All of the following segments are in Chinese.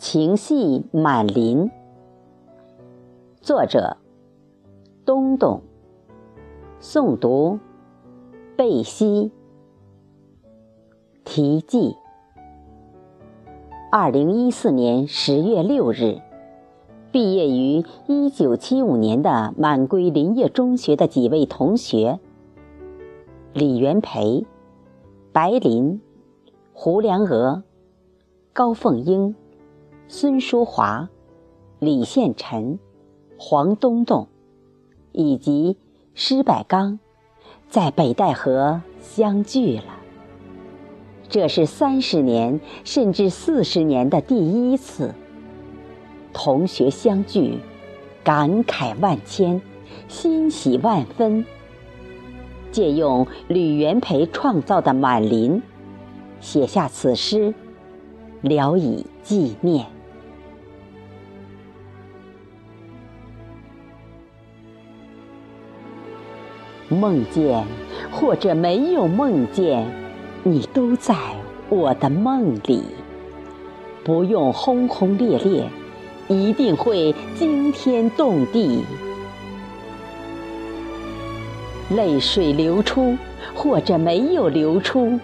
情系满林，作者东东，诵读贝西。题记：二零一四年十月六日，毕业于一九七五年的满归林业中学的几位同学：李元培、白林、胡良娥、高凤英。孙淑华、李宪臣、黄东东以及施百刚，在北戴河相聚了。这是三十年甚至四十年的第一次同学相聚，感慨万千，欣喜万分。借用吕元培创造的《满林》，写下此诗，聊以纪念。梦见或者没有梦见，你都在我的梦里。不用轰轰烈烈，一定会惊天动地。泪水流出或者没有流出，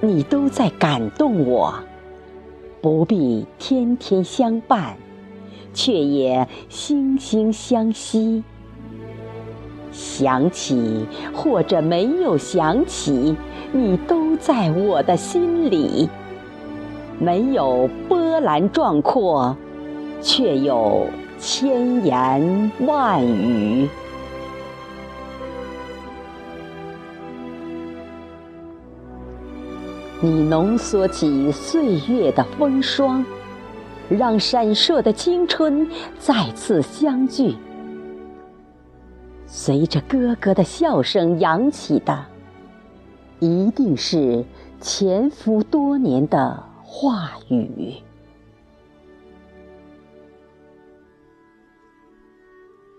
你都在感动我。不必天天相伴，却也惺惺相惜。想起或者没有想起，你都在我的心里。没有波澜壮阔，却有千言万语。你浓缩起岁月的风霜，让闪烁的青春再次相聚。随着咯咯的笑声扬起的，一定是潜伏多年的话语。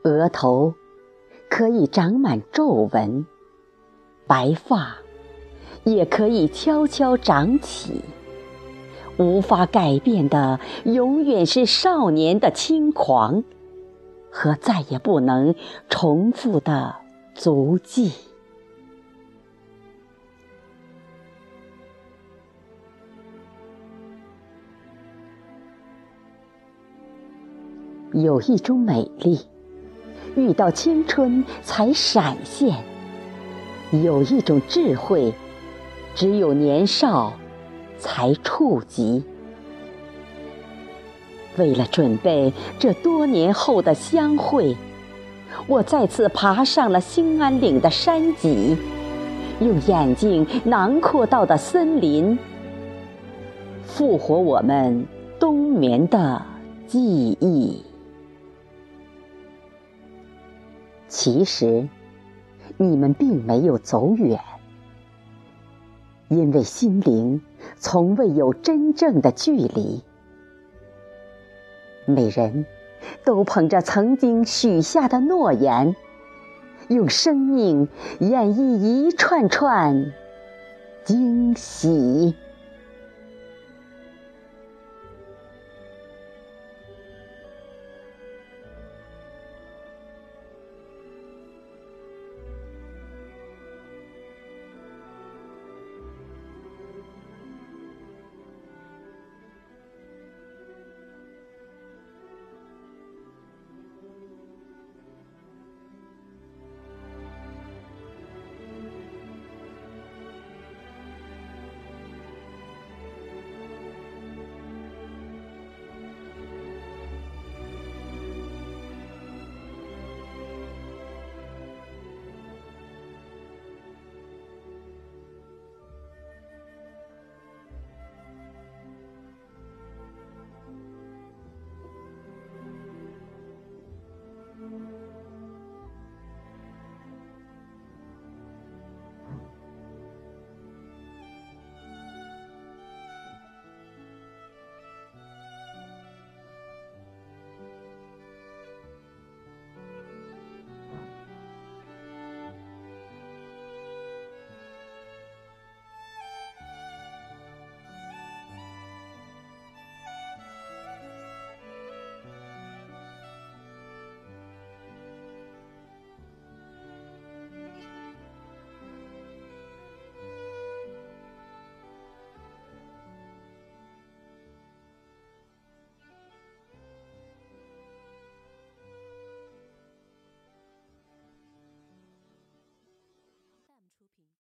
额头可以长满皱纹，白发也可以悄悄长起，无法改变的永远是少年的轻狂。和再也不能重复的足迹。有一种美丽，遇到青春才闪现；有一种智慧，只有年少才触及。为了准备这多年后的相会，我再次爬上了兴安岭的山脊，用眼睛囊括到的森林，复活我们冬眠的记忆。其实，你们并没有走远，因为心灵从未有真正的距离。每人都捧着曾经许下的诺言，用生命演绎一串串惊喜。